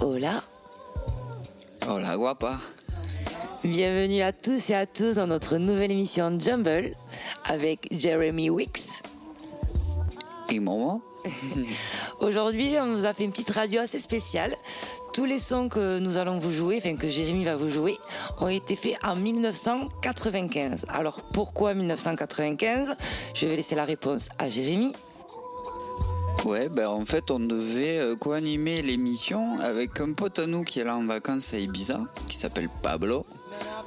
Hola. Hola guapa. Bienvenue à tous et à tous dans notre nouvelle émission Jumble avec Jeremy Wicks. Et maman Aujourd'hui, on nous a fait une petite radio assez spéciale. Tous les sons que nous allons vous jouer, enfin que Jérémy va vous jouer, ont été faits en 1995. Alors pourquoi 1995 Je vais laisser la réponse à Jérémy. Ouais, ben en fait, on devait euh, co-animer l'émission avec un pote à nous qui est là en vacances à Ibiza, qui s'appelle Pablo.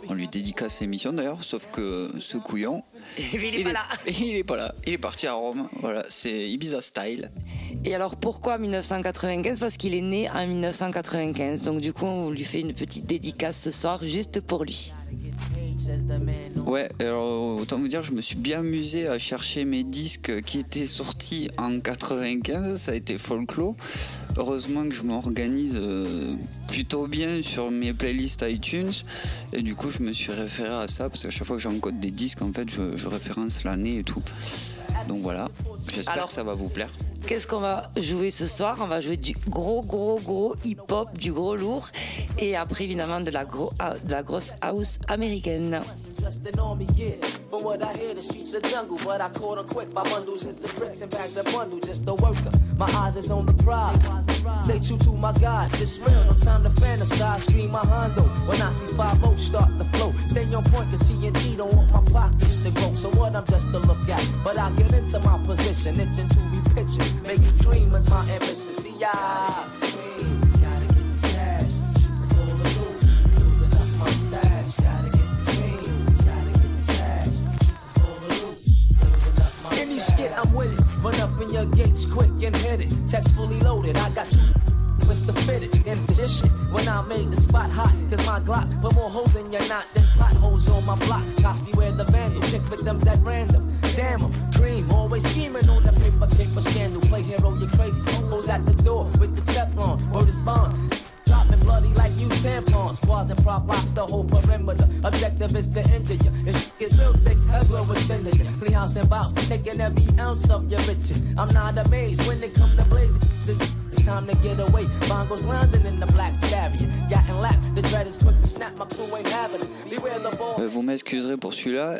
On lui dédicace l'émission d'ailleurs, sauf que ce couillon. il est pas là. Il est pas là. Il est parti à Rome. Voilà, c'est Ibiza style. Et alors pourquoi 1995 Parce qu'il est né en 1995. Donc du coup, on lui fait une petite dédicace ce soir juste pour lui. Ouais, alors autant vous dire, je me suis bien amusé à chercher mes disques qui étaient sortis en 95. Ça a été folklore. Heureusement que je m'organise euh, plutôt bien sur mes playlists iTunes. Et du coup, je me suis référé à ça parce qu'à chaque fois que j'encode des disques, en fait, je, je référence l'année et tout. Donc voilà, j'espère que ça va vous plaire. Qu'est-ce qu'on va jouer ce soir? On va jouer du gros, gros, gros hip-hop, du gros lourd, et après évidemment de la, gros, ah, de la grosse house américaine. Trusting on me, yeah. From what I hear, the streets are jungle, but I caught her quick by bundles and some bricks and bags of bundle, just a worker. My eyes is on the prize. Stay true to my God, this real, no time to fantasize. Stream my Hondo when I see five volts start to flow. Stay on point, cause TNT I'm just to look at, but I'll get into my position, itching to be pitching. Make it cream is my ambition. See ya. Gotta get the cash, full of loot, building up my stash. Gotta get the cream, gotta get the cash, full of loot, building up my Any skit, I'm with it. Run up in your gates quick and hit it. Text fully loaded, I got you with the fitted and shit when I made the spot hot. Cause my Glock put more holes in your knot than potholes on my block. Victims at random. Damn 'em, cream, always scheming on the paper, paper scandal. Play hero, you crazy. Hoes at the door with the Teflon, word is bond. Dropping bloody like you tampons. Squads and prop locks the whole perimeter. Objective is to injure you. If shit gets real thick, everywhere we're sending you. Clean house and bounce, taking every ounce of your riches. I'm not amazed when it come to blaze. It's time to get away. Bongos lounging in the black chariot. Gotten lapped, the dread is quick to snap. My crew ain't having it. Beware the ball. Euh, vous m'excuserez pour celui-là,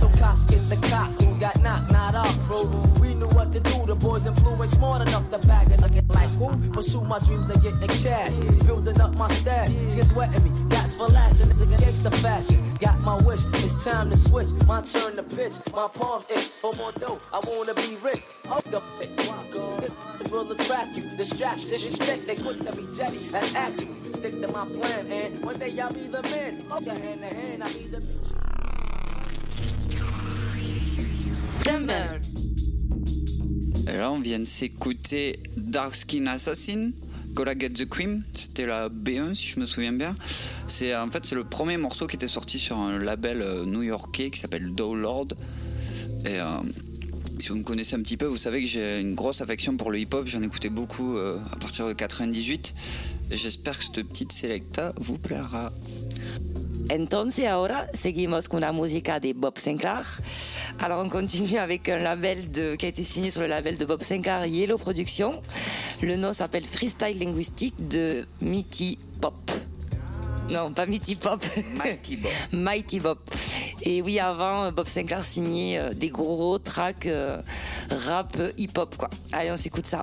So cops get the cock who got knocked, not our crew. We knew what to do. The boys influence smart enough to bag it. Looking like who? Pursue my dreams and get the cash. Building up my stash. Just wetting me. Gas for last and it's against the fashion. Got my wish. It's time to switch. My turn to pitch. My palms itch. For more dough. I wanna be rich. Up the pitch. This, this will attract you. Distract. Disrespect. They quick to be jetty. That's action. Stick to my plan and one day I'll be the man. The hand to hand. I'll be the bitch. Et là, on vient de s'écouter Dark Skin Assassin, Gotta Get the Cream. C'était la B1, si je me souviens bien. C'est en fait c'est le premier morceau qui était sorti sur un label euh, new-yorkais qui s'appelle Dow Lord. Et euh, si vous me connaissez un petit peu, vous savez que j'ai une grosse affection pour le hip-hop. J'en écoutais beaucoup euh, à partir de 98. Et j'espère que cette petite selecta vous plaira. Entonces ahora seguimos con la música de Bob Sinclair. Alors on continue avec un label de, qui a été signé sur le label de Bob Sinclair, Yellow Productions. Le nom s'appelle Freestyle Linguistique de Mitty Pop. Non, pas Mitty Pop. Mighty Bob. Mighty Bob. Et oui, avant, Bob Sinclair signait euh, des gros tracks euh, rap euh, hip-hop, quoi. Allez, on s'écoute ça.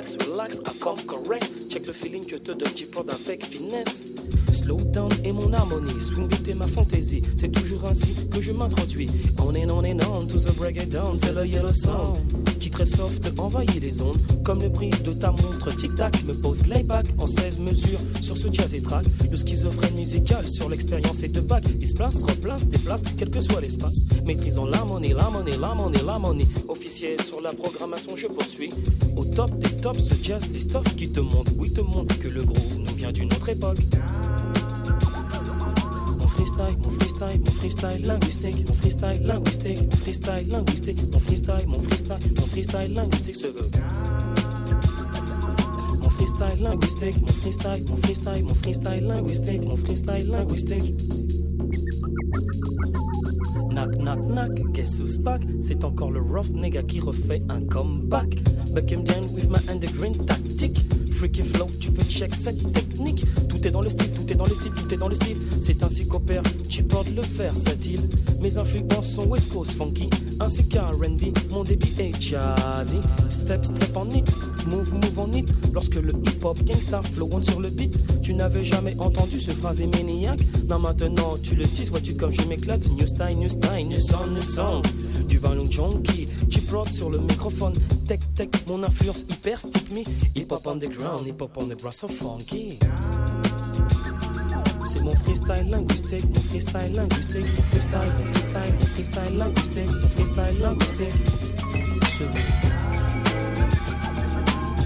Relax, relax, comme correct. Check le feeling que te donne J-Prod avec finesse. Slow down et mon harmonie, swing beat et ma fantaisie. C'est toujours ainsi que je m'introduis. On est on and on to the break it down, c'est le yellow sound. Très soft envahit les ondes. Comme le bruit de ta montre tic-tac me pose layback en 16 mesures sur ce jazz et track. Le schizophrène musical sur l'expérience et de bac. Il se place, replace, déplace, quel que soit l'espace. Maîtrisant l'harmonie, l'harmonie, l'harmonie, l'harmonie. Officiel sur la programmation, je poursuis. Au top des tops, ce jazz, c'est stuff qui te montre, oui, te montre que le groove nous vient d'une autre époque freestyle, mon freestyle, mon freestyle linguistique, mon freestyle linguistique, mon freestyle linguistique, mon freestyle, mon freestyle, mon freestyle linguistique. Mon freestyle linguistique, mon freestyle, mon freestyle, mon freestyle linguistique, mon freestyle linguistique. Knock, knock, knock, guess who's back? C'est encore le rough nigga qui refait un comeback. Back him down with my underground tactique. Freaky flow, tu peux check cette technique. Tout est dans le style, tout est dans le style, tout est dans le style. C'est ainsi qu'opère, tu portes le versatile. Mes influences sont West Coast funky, ainsi qu'R&B. Mon débit est jazzy. Step, step en it, move, move en it. Lorsque le hip-hop gangsta flow on sur le beat, tu n'avais jamais entendu ce phrase maniaque. Non, maintenant tu le dis, vois-tu comme je m'éclate. New style, new style, new sound, new sound. Du Valon Junkie, Chip sur le microphone. Tech, tech, mon influence hyper stick me. Hip-hop underground, hip-hop on the brass so funky. C'est mon freestyle linguistique, mon freestyle linguistique, mon freestyle, mon freestyle, mon freestyle linguistique, mon freestyle linguistique.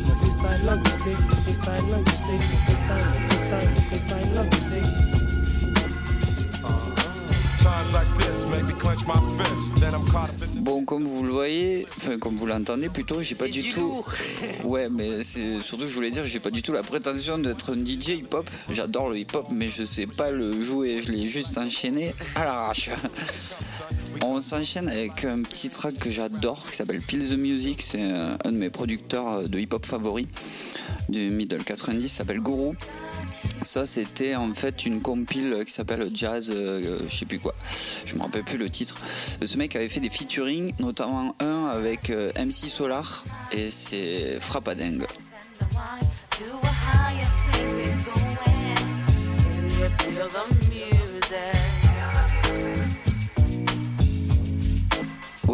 Mon freestyle linguistique, mon freestyle linguistique, mon freestyle, freestyle, freestyle linguistique. Bon, comme vous le voyez, enfin comme vous l'entendez plutôt, j'ai pas du, du tout. lourd. Ouais, mais c'est surtout, je voulais dire, j'ai pas du tout la prétention d'être un DJ hip-hop. J'adore le hip-hop, mais je sais pas le jouer. Je l'ai juste enchaîné à l'arrache. On s'enchaîne avec un petit track que j'adore qui s'appelle Feel the Music. C'est un de mes producteurs de hip-hop favoris du middle 90, s'appelle Guru. Ça, c'était en fait une compile qui s'appelle Jazz, euh, je sais plus quoi. Je me rappelle plus le titre. Ce mec avait fait des featuring, notamment un avec euh, MC Solar, et c'est frappadingue.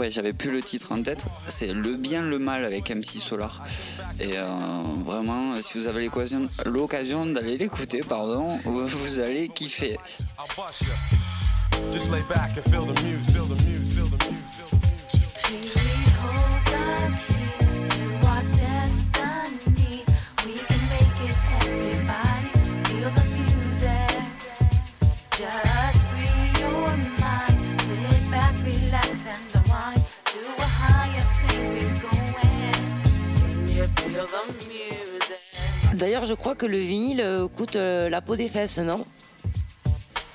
Ouais, j'avais plus le titre en tête. C'est Le bien, le mal avec MC Solar. Et euh, vraiment, si vous avez l'occasion- d'aller l'écouter, pardon, vous allez kiffer. D'ailleurs, je crois que le vinyle euh, coûte euh, la peau des fesses, non?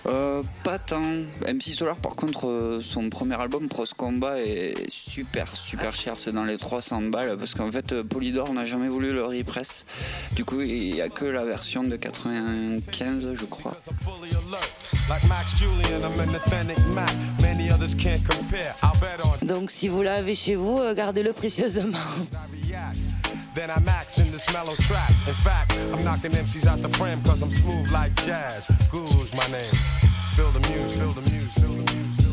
Euh, pas tant. MC Solar, par contre, euh, son premier album, Pros Combat, est super, super cher. C'est dans les 300 balles parce qu'en fait, Polydor n'a jamais voulu le repress. Du coup, il n'y a que la version de 95, je crois. Donc, si vous l'avez chez vous, gardez-le précieusement. Then I max in this mellow track. In fact, I'm knocking MCs out the frame cause I'm smooth like jazz. Guru's my name. Feel the muse, feel the muse, feel the muse, feel the muse,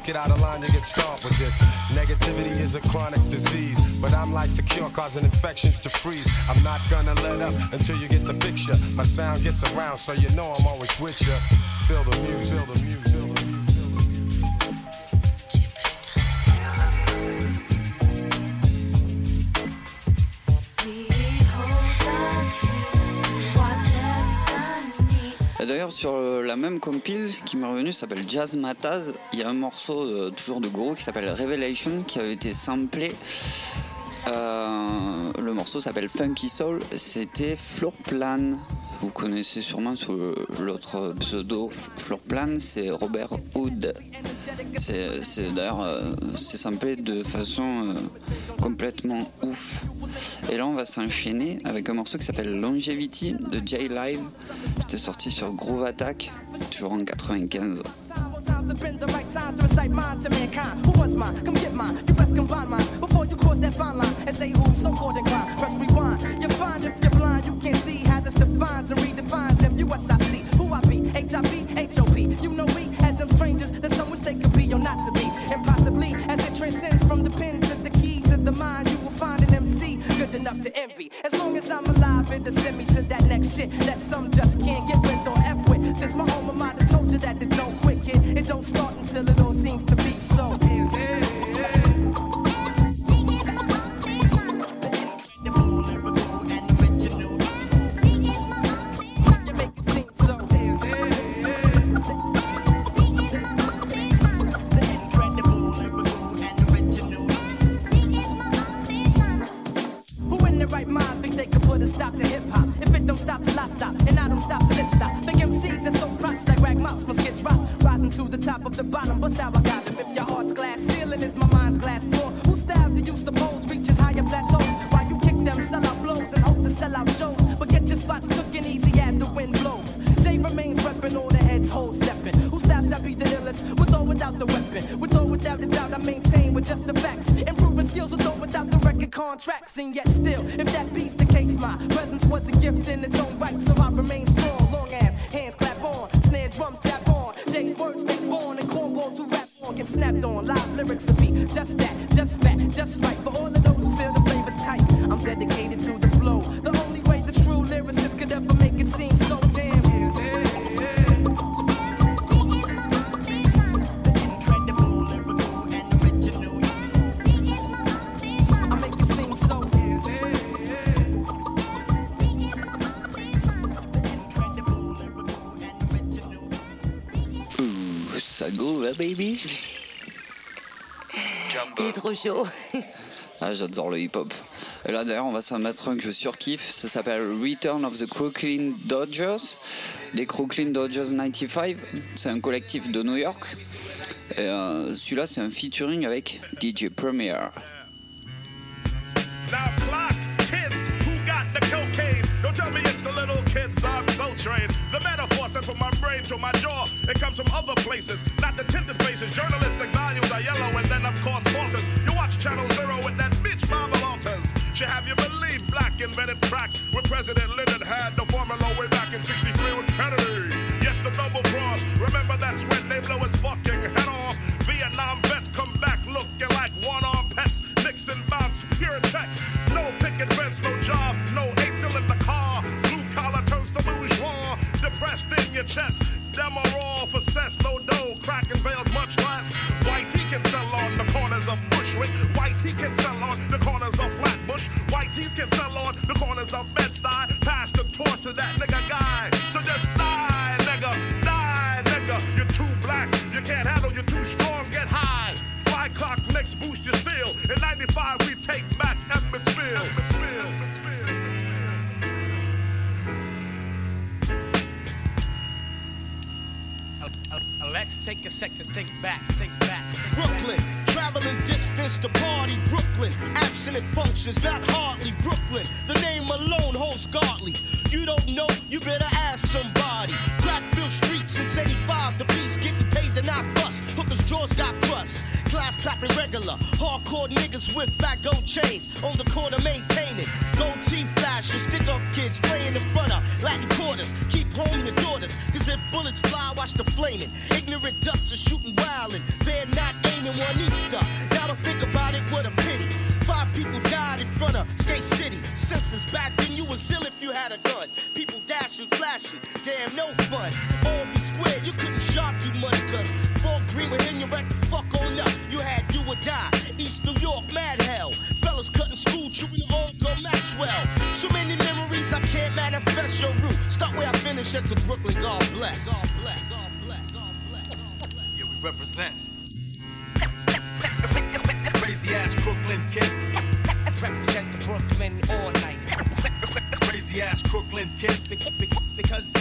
yourself, get out of line, you get stomped with this. Negativity is a chronic disease, but I'm like the cure causing infections to freeze. I'm not gonna let up until you get the picture. My sound gets around, so you know I'm always with you. Feel the muse, feel the muse, D'ailleurs, sur euh, la même compile qui m'est revenue, s'appelle Jazz Mataz, il y a un morceau euh, toujours de gros qui s'appelle Revelation qui avait été samplé. Euh, le morceau s'appelle Funky Soul, c'était Floor Plan. Vous connaissez sûrement sous l'autre pseudo Floorplan, c'est Robert Hood. C'est d'ailleurs, euh, c'est samplé de façon euh, complètement ouf. Et là, on va s'enchaîner avec un morceau qui s'appelle Longevity de J Live. C'était sorti sur Groove Attack, toujours en 95. have been the right time to recite mine to mankind. Defines and redefines M-U-S-I-C. Who I be? H-I-P, H-O-P. You know we as them strangers that some mistake could be or not to be. And possibly as it transcends from the pen to the key to the mind, you will find an MC good enough to envy. As long as I'm alive, it'll send me to that next shit that some just can't get with or F with. Since my alma mater told you that it don't quit, kid. It don't start until it all seems to be so. stop to hip hop. If it don't stop till I stop, and I don't stop till it stop. Big MCs that so props like rag mops must get dropped. Rising to the top of the bottom, but how I got them. If your heart's glass ceiling is my mind's glass floor, Who style do you suppose reaches higher plateaus? While you kick them, sell out blows and hope to sell out shows, but get your spots cooking easy as the wind blows. Jay remains repping all the heads hold steppin'. Who stops? I be the illest with or without the weapon. With or without the doubt, I maintain with just the facts. Improving skills with or without the record contracts, and yet still. If chaud. ah, j'adore le hip-hop. Et là, d'ailleurs, on va s'en mettre un que je surkiffe. Ça s'appelle Return of the Crooklyn Dodgers. Les Crooklyn Dodgers 95. C'est un collectif de New York. Et euh, celui-là, c'est un featuring avec DJ Premier. Don't tell me it's the little kids I'm so trained. The metaphor sent from my brain to my jaw. It comes from other places, not the tinted faces. Journalistic values are yellow, and then of course falters. You watch Channel Zero with that bitch Mama Walters. She have you believe black invented crack when President Lyndon had the formula way back in 63 with Kennedy. Yes, the double cross. Remember that's when they blow his fucking head off. Vietnam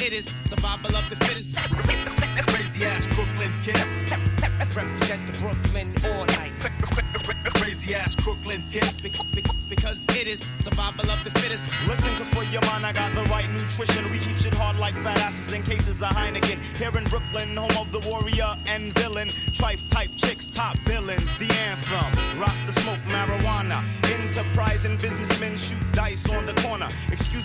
it is survival of the fittest. Crazy ass Brooklyn kid. Represent the Brooklyn all night. Crazy ass Brooklyn kid. Because it is survival of the fittest. Listen, cause for your mind, I got the right nutrition. We keep shit hard like fat asses in cases of Heineken. Here in Brooklyn, home of the warrior and villain. Trife type chicks, top villains. The anthem. Rasta smoke marijuana. Enterprising businessmen shoot dice on the corner.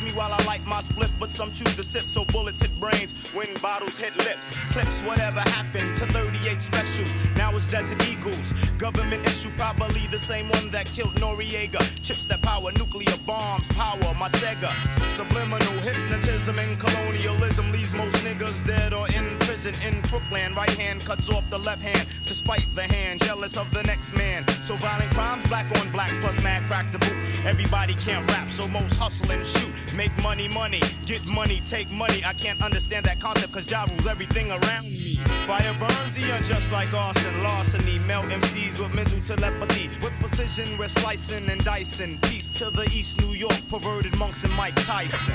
Me while I light my split, but some choose to sip so bullets hit brains when bottles hit lips. Clips, whatever happened to 38 specials. Now it's Desert Eagles. Government issue, probably the same one that killed Noriega. Chips that power nuclear bombs, power my Sega. Subliminal hypnotism and colonialism leaves most niggas dead or in prison in Brooklyn. Right hand cuts off the left hand to spite the hand, jealous of the next man. So violent crimes, black on black, plus mad crack the boot. Everybody can't rap, so most hustle and shoot. Make money, money, get money, take money. I can't understand that concept cause Ja rules everything around me. Fire burns the unjust like arson, larceny. Melt MCs with mental telepathy. With precision, we're slicing and dicing. Peace to the East New York, perverted monks and Mike Tyson.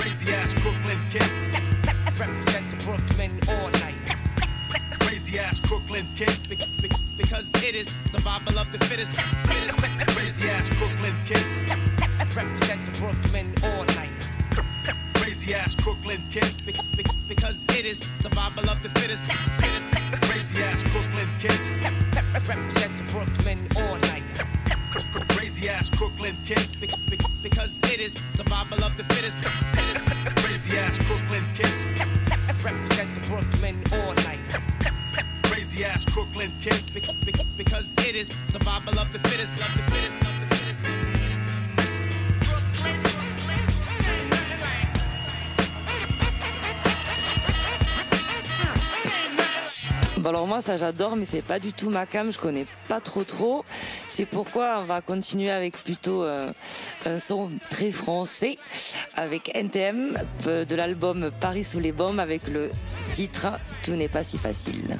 Crazy ass Brooklyn kids. Represent the Brooklyn all night. Crazy ass Brooklyn kids. Because it is survival of the fittest. Crazy ass Brooklyn kids. I represent the Brooklyn all night. Crazy ass Brooklyn kids. Because it is survival of the fittest. Crazy ass Brooklyn kids. Represent the Brooklyn all night. Crazy ass Brooklyn kids. Because it is survival of the fittest. Crazy ass Brooklyn kids. Represent the Brooklyn all night. Crazy ass Brooklyn kids. Because it is survival of the fittest. Of the fittest. Bon alors moi ça j'adore mais c'est pas du tout ma cam, je connais pas trop trop. C'est pourquoi on va continuer avec plutôt euh, un son très français avec NTM euh, de l'album Paris sous les bombes avec le titre Tout n'est pas si facile.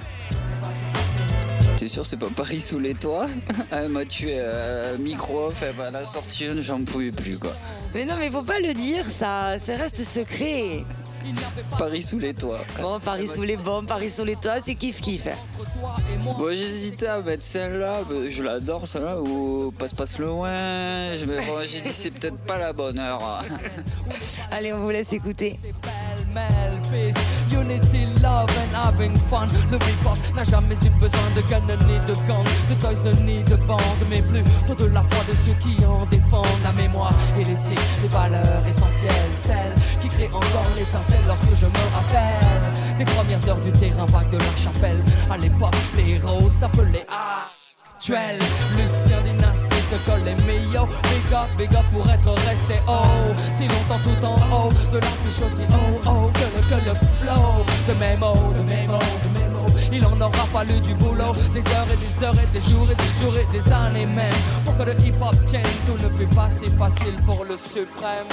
T'es sûr, c'est pas Paris sous les toits? Elle m'a tué euh, micro, fait, bah, la sortie, j'en pouvais plus quoi. Mais non mais faut pas le dire, ça, ça reste secret. Paris sous les toits. Bon Paris sous les bombes, Paris sous les toits, c'est kiff kiff. Bon, j'hésitais à mettre celle-là, je l'adore celle-là, ou Passe Passe Loin. Je me- bon, J'ai dit, c'est peut-être pas la bonne heure. Allez on vous laisse écouter. unity, love and having fun? Le hip-hop n'a jamais eu besoin de canon ni de gang, de toys ni de bandes, mais plutôt de la foi de ceux qui en défendent la mémoire et l'éthique, les valeurs essentielles, celles qui créent encore lorsque je me rappelle des premières heures du terrain vague de la chapelle. À l'époque, les héros s'appelaient actuels. Lucien Dynastie de Col et Mio Big up, big up pour être resté haut. Si longtemps tout en haut De l'affiche aussi oh oh Que le, que le flow. De mots, de mots, de mots Il en aura fallu du boulot. Des heures et des heures et des jours et des jours et des années même. Pour que le hip hop tienne Tout ne fut pas si facile pour le suprême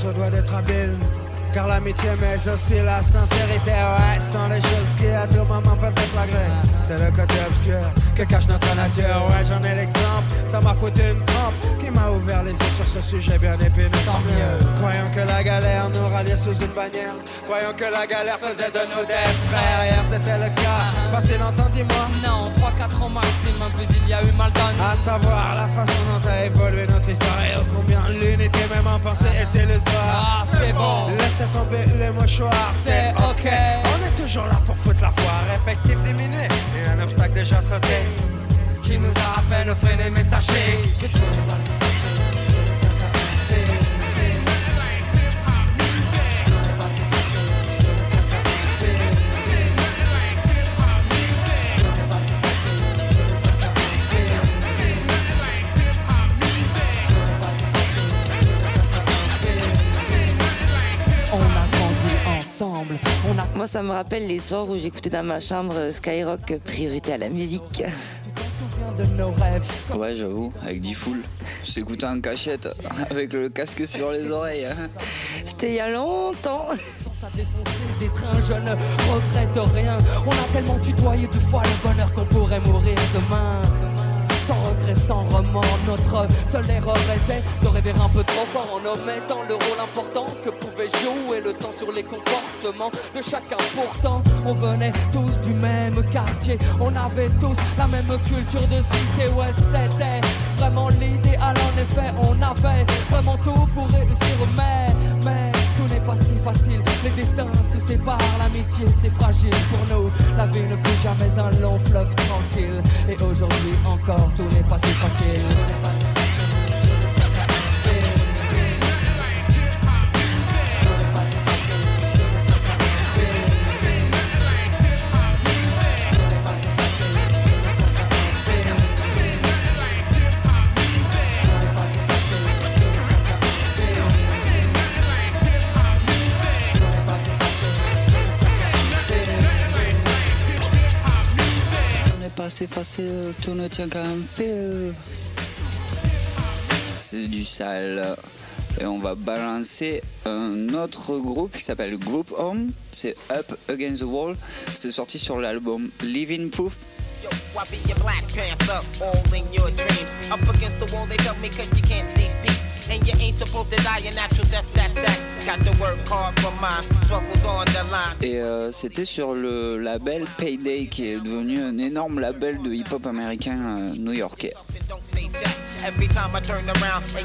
se doit d'être habile. Car l'amitié, mais aussi la sincérité, ouais, sont les choses qui à tout moment peuvent déflagrer. C'est le côté obscur que cache notre nature, ouais, j'en ai l'exemple. Ça m'a foutu une trempe qui m'a ouvert les yeux sur ce sujet bien épineux. Tant mieux. Croyons que la galère nous ralliait sous une bannière. Croyons que la galère faisait de nous des frères. Hier c'était le cas, pas si longtemps, dis-moi. Non, 3-4 ans maximum Puis il y a eu mal donné À savoir la façon dont a évolué notre histoire et ô combien l'unité même en pensée est illusoire. Ah, c'est bon. Laissez tomber les mouchoirs, C'est ok. On est toujours là pour foutre la foire, effectif diminué et un obstacle déjà sauté. Qui nous a à peine freiné mais sachez que tout ensemble, on a Moi ça me rappelle les soirs où j'écoutais dans ma chambre euh, Skyrock Priorité à la musique. souviens de nos rêves. Ouais, j'avoue, avec D-Full. S'écouter en cachette, avec le casque sur les oreilles. C'était il y a longtemps. à défoncer des trains, je ne regrette rien. On a tellement tutoyé deux fois le bonheur qu'on pourrait mourir demain. Sans regret, sans remords, notre seule erreur était de rêver un peu trop fort en omettant le rôle important que pouvait jouer le temps sur les comportements de chacun. Pourtant, on venait tous du même quartier, on avait tous la même culture de cité. Ouais, c'était vraiment l'idéal. En effet, on avait vraiment tout pour réussir, mais, mais tout n'est pas si facile. Les destins se séparent, l'amitié c'est fragile pour nous. La vie ne fut jamais un long fleuve tranquille. Et aujourd'hui encore, tout n'est pas si facile. Facile, tout ne tient qu'à un fil. C'est du sale. Et on va balancer un autre groupe qui s'appelle Group Home. C'est Up Against the Wall. C'est sorti sur l'album Living Proof. Yo, I be your Black Panther, all in your dreams. Up against the wall, they tell me cause you can't see. And you ain't supposed to die a natural death, that, that. Got to work hard for mine, struggles on the line. Et euh, c'était sur le label Payday qui est devenu un énorme label de hip-hop américain euh, new-yorkais.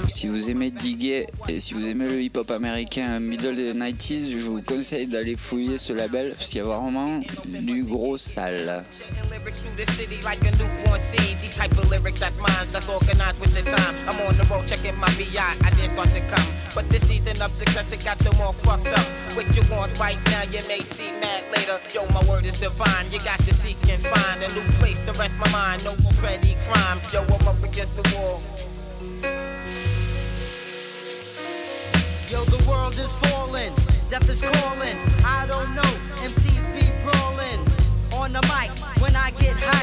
Si vous aimez diguer et si vous aimez le hip-hop américain middle des 90s, je vous conseille d'aller fouiller ce label parce qu'il y a vraiment du gros sale. got them all fucked up. What you want right now, you may see mad later. Yo, my word is divine, you got to seek and find a new place to rest my mind. No more petty crime. Yo, I'm up against the wall. Yo, the world is falling, death is calling. I don't know, MCs be brawling. On the mic, when I get hype,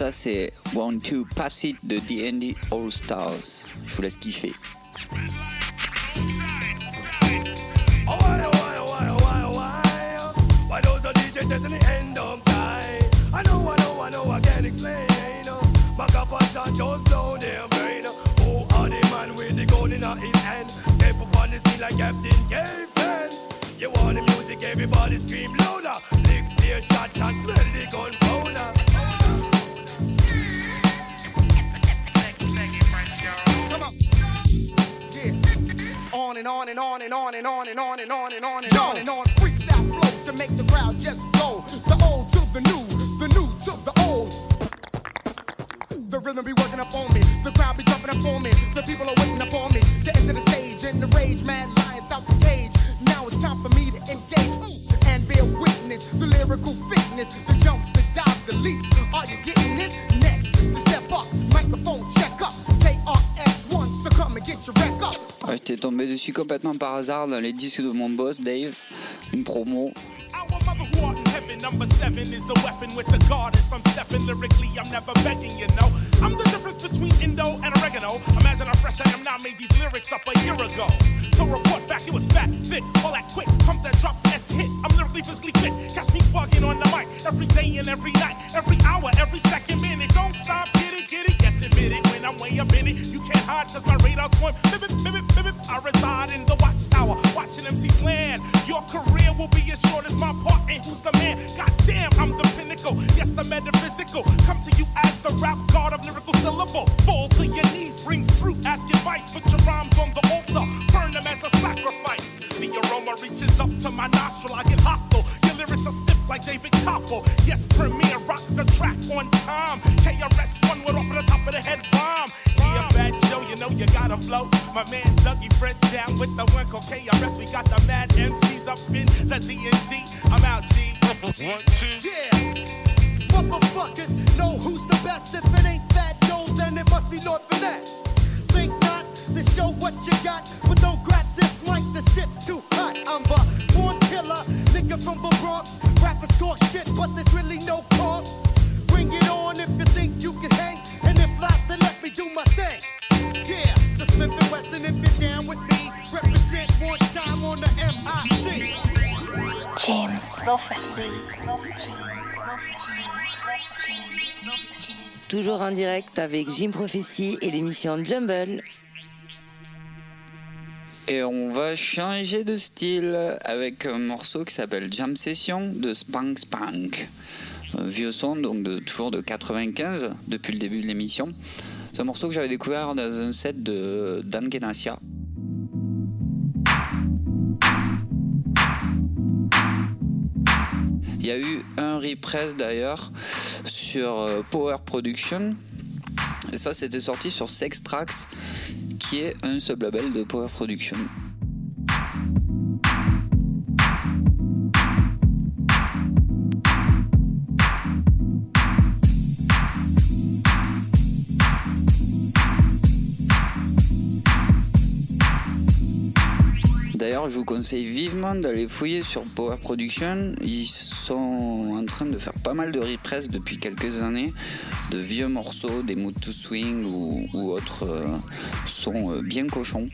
ça, c'est One Two Pass It de D&D All Stars. Je vous laisse kiffer. The? and on and on and on and on and on and on and on and on. Freestyle flow to make the crowd just go. The old to the new, the new to the old. The rhythm be working up on me, the crowd be jumping up on me, the people are waiting up on me to enter the stage in the rage, mad lions out the cage. Now it's time for me tombé dessus complètement par hasard dans les disques de mon boss Dave, une promo. Number seven is the weapon with the goddess. I'm stepping lyrically, I'm never begging, you know. I'm the difference between Indo and oregano. Imagine how fresh I am now, made these lyrics up a year ago. So report back, it was fat, thick, all that quick. Pump that drop, S hit. I'm lyrically physically fit. Catch me bugging on the mic every day and every night, every hour, every second minute. Don't stop, get it, get it. Admit it. When I'm way up in it, you can't hide cause my radar's going bip, bip, bip. I reside in the watchtower, watching MCs land. Your career will be as short as my part. And who's the man? God damn, I'm the pinnacle. Yes, the metaphysical. Come to you as the rap god of lyrical syllable. Fall to your knees, bring fruit, ask advice. Put your rhymes on the altar, burn them as a sacrifice. The aroma reaches up to my nostril, I get hostile. Your lyrics are stiff like David My man Dougie Fresh down with the one called KRS. We got the mad MCs up in the D&D. I'm out, G. One, two. Yeah. Toujours en direct avec Jim Prophecy et l'émission Jumble. Et on va changer de style avec un morceau qui s'appelle Jam Session de Spank Spank. Vieux son, donc de, toujours de 95, depuis le début de l'émission. C'est un morceau que j'avais découvert dans un set de Dan Genassia. Il y a eu un repress d'ailleurs sur euh, Power Production. Et ça, c'était sorti sur Sex Tracks, qui est un sub-label de Power Production. D'ailleurs, je vous conseille vivement d'aller fouiller sur Power Production. Ils sont en train de faire pas mal de repress depuis quelques années de vieux morceaux, des Mood to Swing ou, autres euh, sons euh, bien cochons.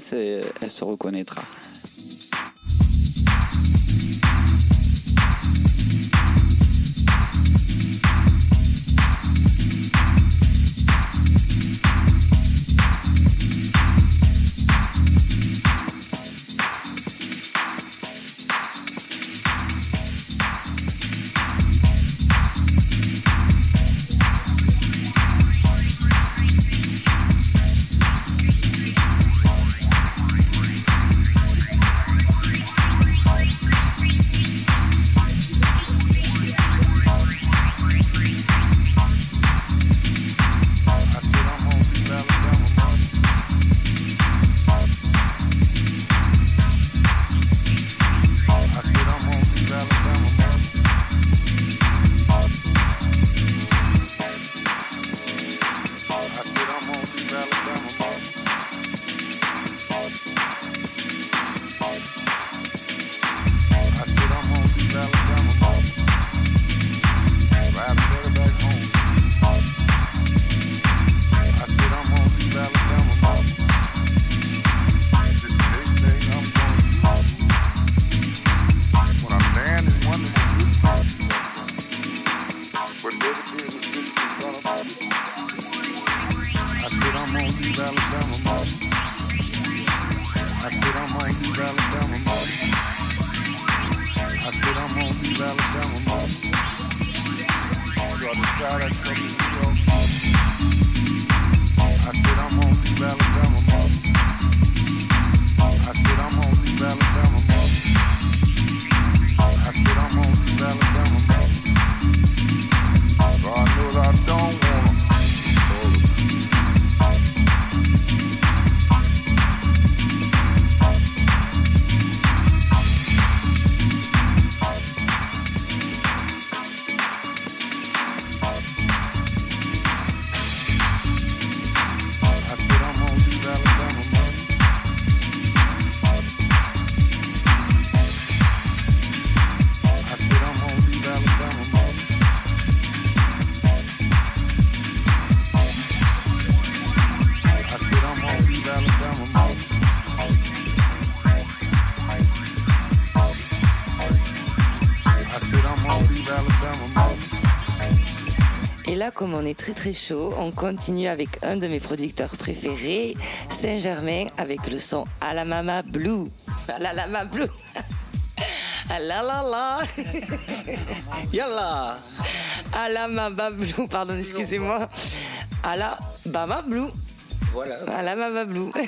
Elle se reconnaîtra. Là, comme on est très très chaud, on continue avec un de mes producteurs préférés, Saint-Germain, avec le son À la Mama Blue. À la Mama Blue. Ah la la la. Yalla. À la Mama Blue, pardon, excusez-moi. À la Bama Blue. Voilà. À la Mama Blue.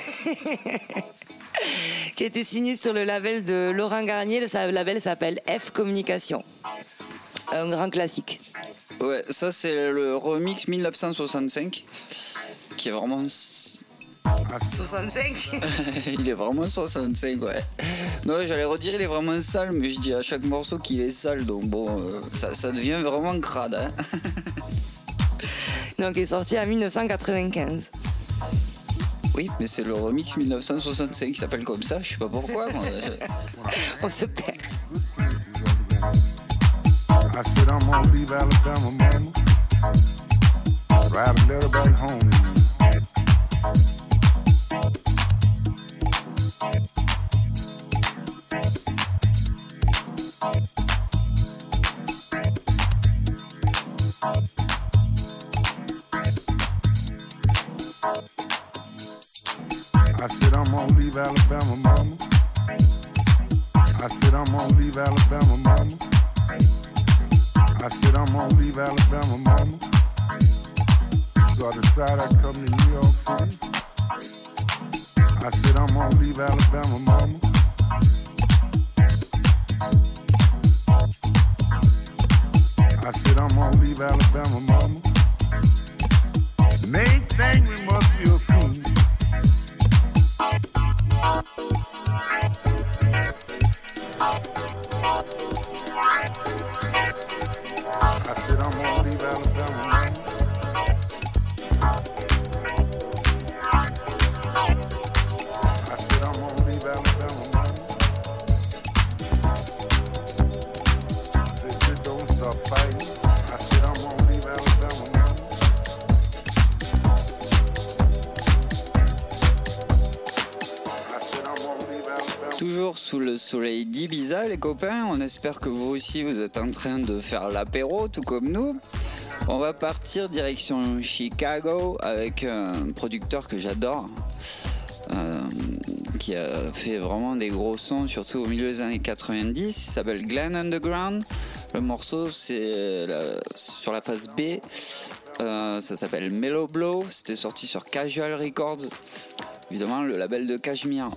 Qui a été signé sur le label de Laurent Garnier. Le label s'appelle F Communication. Un grand classique. Ouais, ça c'est le remix 1965 qui est vraiment 65 il est vraiment 65 ouais. Non j'allais redire il est vraiment sale mais je dis à chaque morceau qu'il est sale donc bon euh, ça, ça devient vraiment crade hein. Donc, il est sorti en 1995. Oui mais c'est le remix 1965 qui s'appelle comme ça, je sais pas pourquoi. moi. On se perd. I said I'm gonna leave Alabama, mama. Write a letter back home. Toujours sous le soleil d'Ibiza les copains, on espère que vous aussi vous êtes en train de faire l'apéro tout comme nous. On va partir direction Chicago avec un producteur que j'adore. euh, qui a fait vraiment des gros sons, surtout au milieu des années 90. Il s'appelle Glenn Underground. Le morceau, c'est sur la phase B. Euh, ça s'appelle Mellow Blow. C'était sorti sur Casual Records. Évidemment, le label de Cashmere.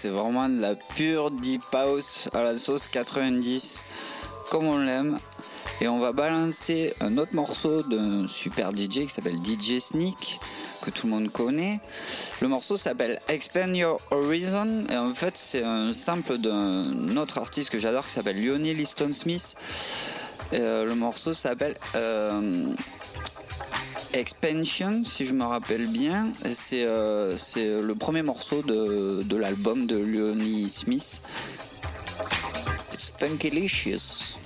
C'est vraiment de la pure deep house à la sauce 90, comme on l'aime. Et on va balancer un autre morceau d'un super DJ qui s'appelle DJ Sneak, que tout le monde connaît. Le morceau s'appelle Expand Your Horizon. Et en fait, c'est un sample d'un autre artiste que j'adore qui s'appelle Lionel Liston Smith. Et, euh, le morceau s'appelle euh, Expansion, si je me rappelle bien. Euh, c'est le premier morceau de, de l'album de Lionel Smith. It's Funkylicious.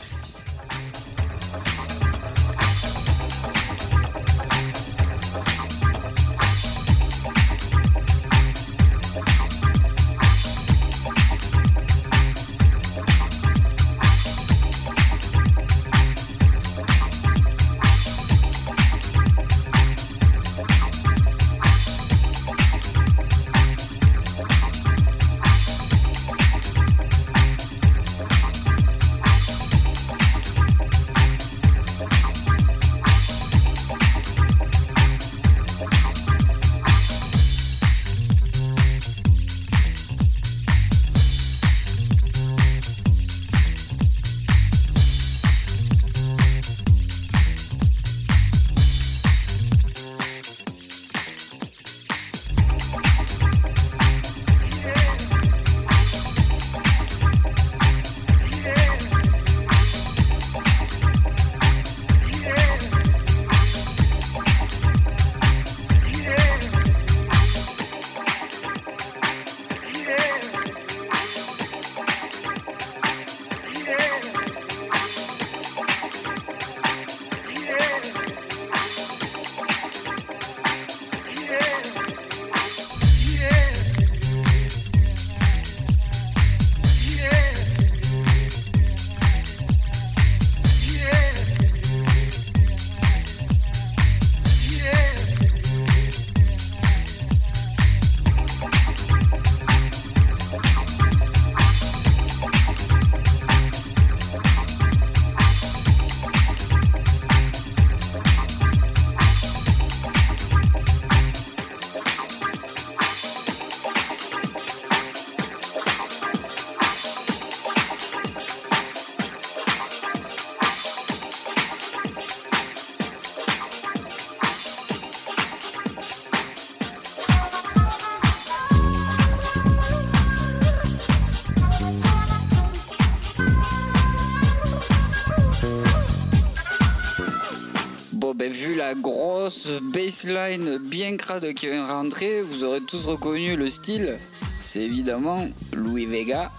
Ben, vu la grosse baseline bien crade qui vient rentrer, vous aurez tous reconnu le style. C'est évidemment Louis Vega.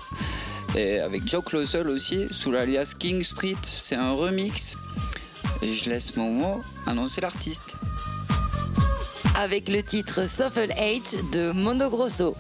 Et avec Joe Closel aussi, sous l'alias King Street. C'est un remix. Je laisse mon mot annoncer l'artiste. Avec le titre Shuffle 8 de Mondo Grosso.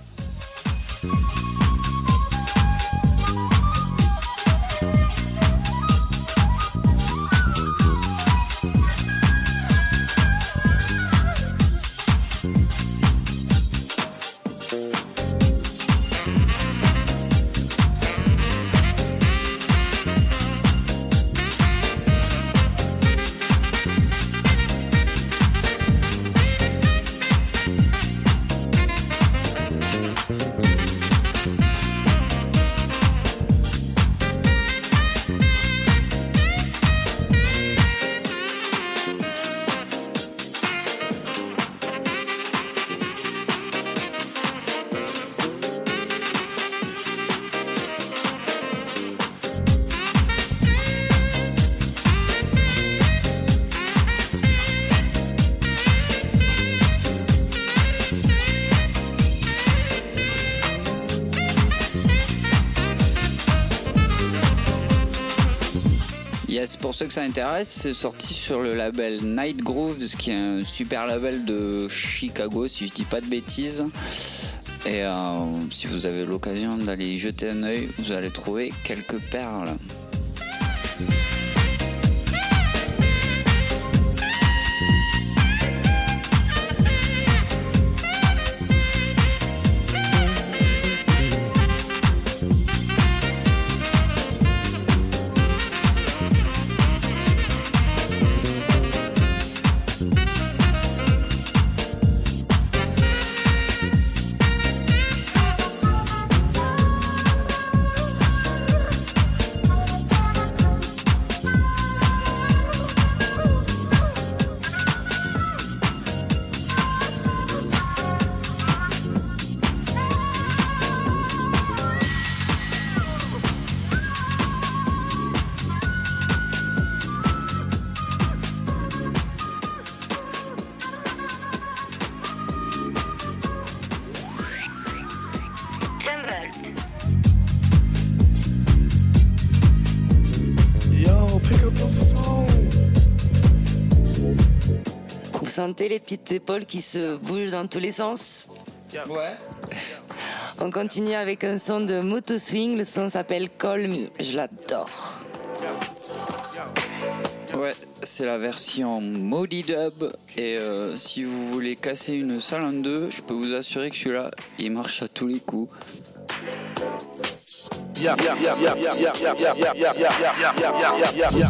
Pour ceux que ça intéresse, c'est sorti sur le label Night Grooves, qui est un super label de Chicago, si je dis pas de bêtises. Et euh, si vous avez l'occasion d'aller y jeter un œil, vous allez trouver quelques perles. Les petites épaules qui se bougent dans tous les sens Ouais. On continue avec un son de Moto Swing, le son s'appelle Call Me, je l'adore. Ouais, c'est la version Modi Dub. Et euh, si vous voulez casser une salle en deux, je peux vous assurer que celui-là, il marche à tous les coups. Yeah, yeah, yeah,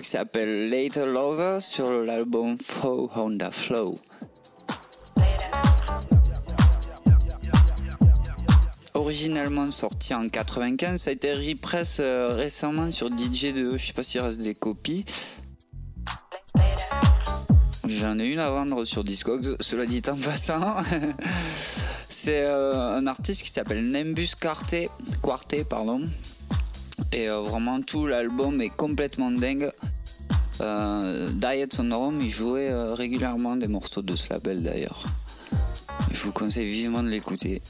Qui s'appelle Later Lover sur l'album Faux Honda Flow. Originalement sorti en 95, ça a été repress euh, récemment sur DJ2. Je sais pas s'il reste des copies. J'en ai une à vendre sur Discogs, cela dit en passant. C'est euh, un artiste qui s'appelle Nimbus Quartet, Quartet pardon. Et euh, vraiment tout l'album est complètement dingue. Euh, Diet Sonorum, il jouait euh, régulièrement des morceaux de ce label d'ailleurs. Je vous conseille vivement de l'écouter.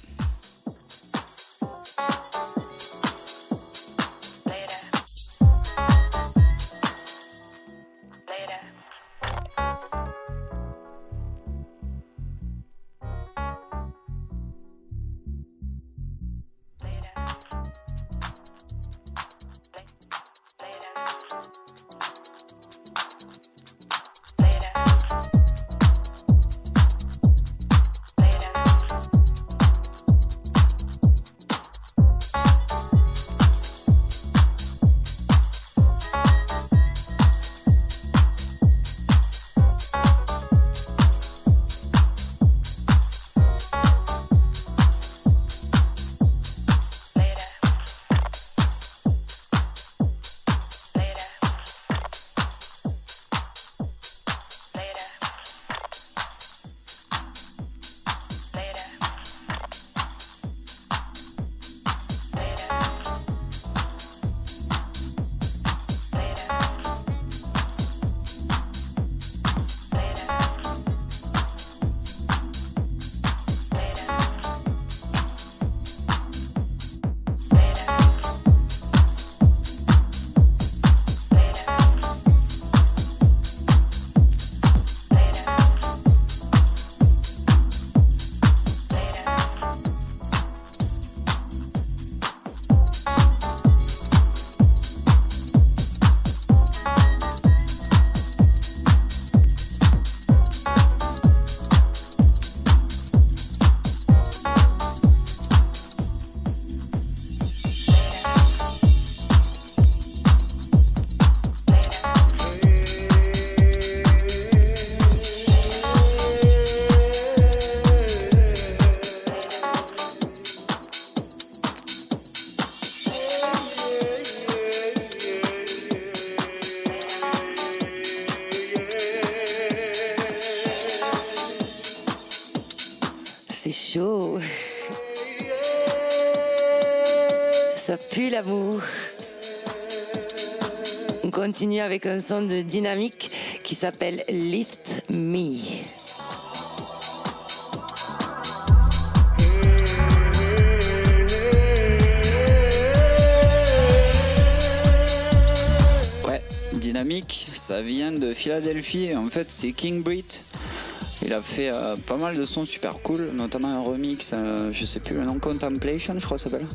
Continue avec un son de dynamique qui s'appelle Lift Me. Ouais, dynamique, ça vient de Philadelphie. En fait, c'est King Brit. Il a fait euh, pas mal de sons super cool, notamment un remix, euh, je sais plus le nom, Contemplation, je crois ça s'appelle.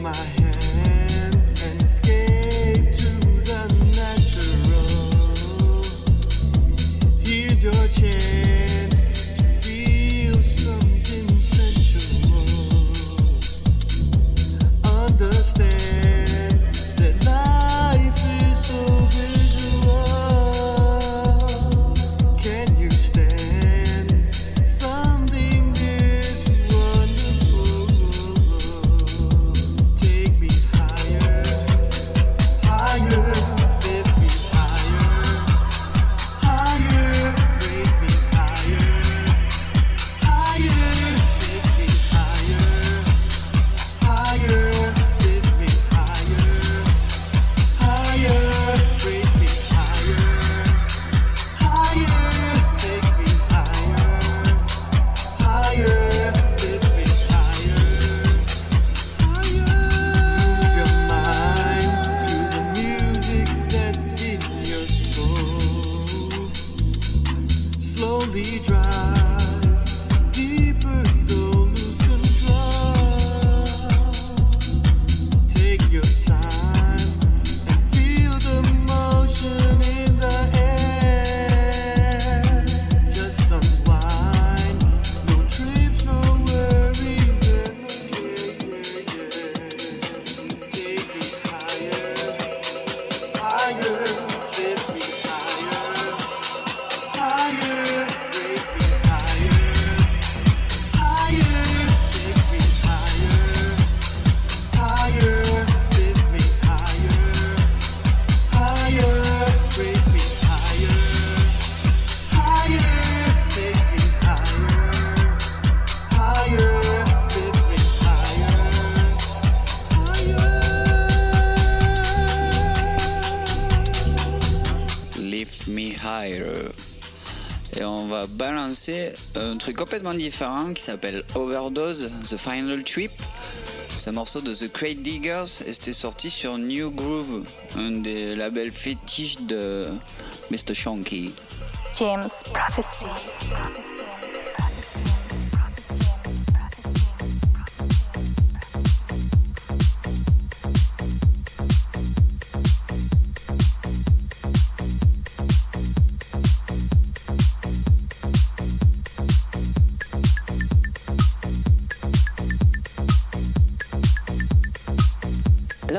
My un truc complètement différent qui s'appelle Overdose, The Final Trip. C'est un morceau de The Crate Diggers et c'était sorti sur New Groove, un des labels fétiches de Mr. Shonky. James Prophecy.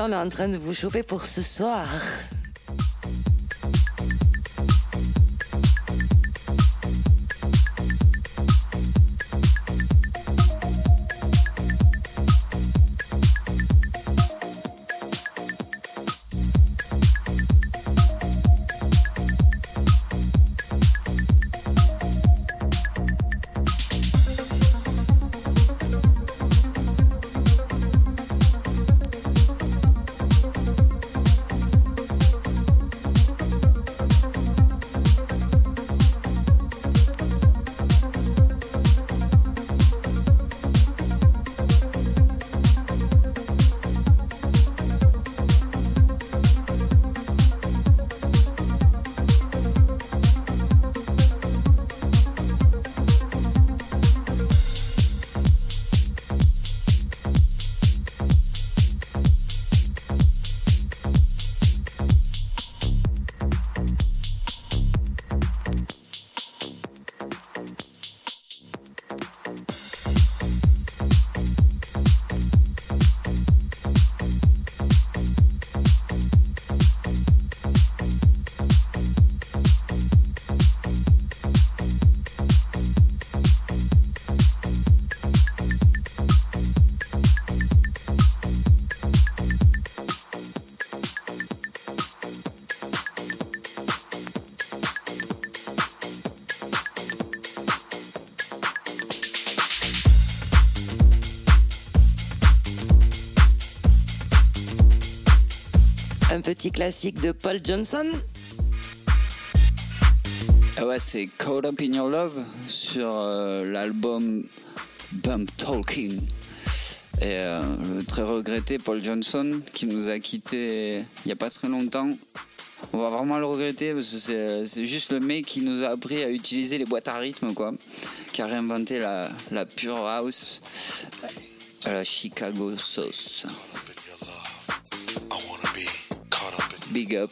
On est en train de vous chauffer pour ce soir. Un petit classique de Paul Johnson. Ah ouais, c'est Caught Up in Your Love sur euh, l'album Bump Talking. Et euh, le très regretté Paul Johnson qui nous a quitté il n'y a pas très longtemps. On va vraiment le regretter parce que c'est- c'est juste le mec qui nous a appris à utiliser les boîtes à rythme, quoi. Qui a réinventé la, la pure house à la Chicago sauce. Big up.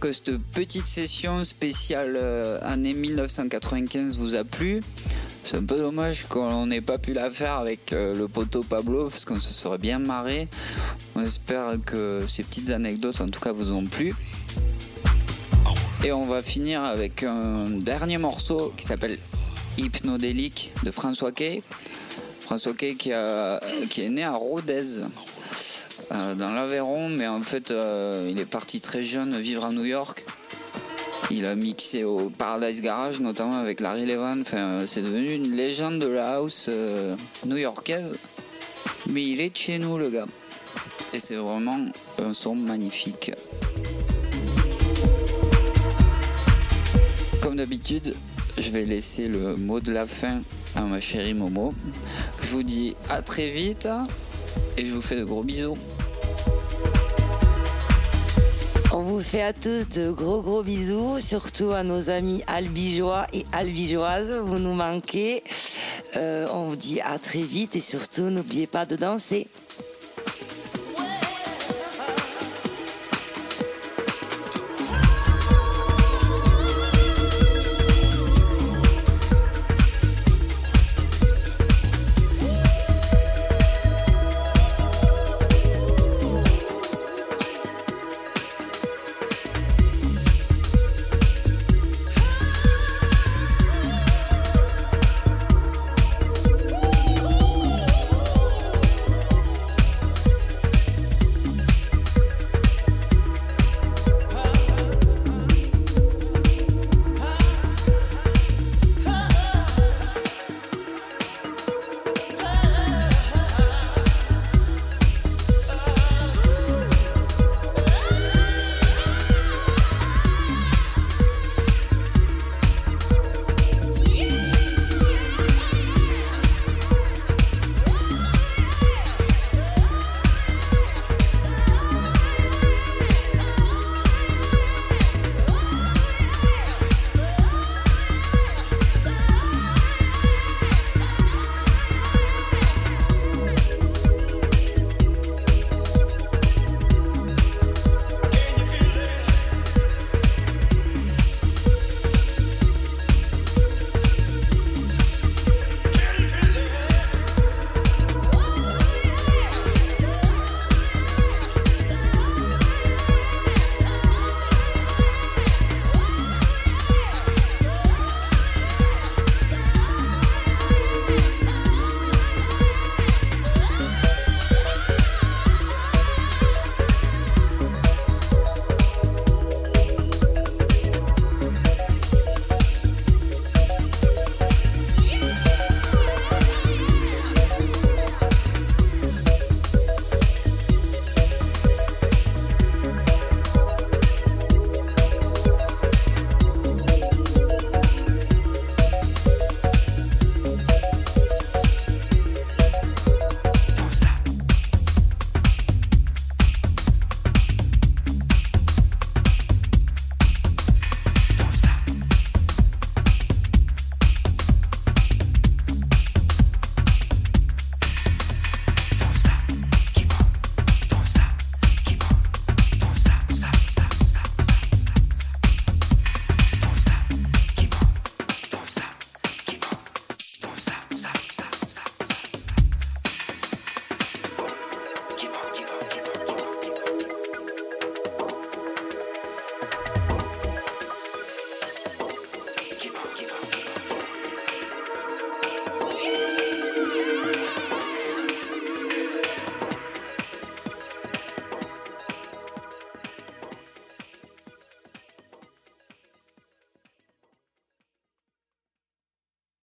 Que cette petite session spéciale euh, année 1995 vous a plu. C'est un peu dommage qu'on n'ait pas pu la faire avec euh, le poteau Pablo parce qu'on se serait bien marré. On espère que ces petites anecdotes en tout cas vous ont plu. Et on va finir avec un dernier morceau qui s'appelle Hypnodélique de François Kay. François Kay qui, a- qui est né à Rodez, euh, dans l'Aveyron, mais en fait euh, il est parti très jeune vivre à New York. Il a mixé au Paradise Garage, notamment avec Larry Levan. Enfin, euh, c'est devenu une légende de la house new-yorkaise. Mais il est de chez nous, le gars. Et c'est vraiment un son magnifique. Comme d'habitude, je vais laisser le mot de la fin à ma chérie Momo. Je vous dis à très vite et je vous fais de gros bisous. On vous fait à tous de gros gros bisous, surtout à nos amis albigeois et albigeoises. Vous nous manquez. Euh, on vous dit à très vite et surtout n'oubliez pas de danser.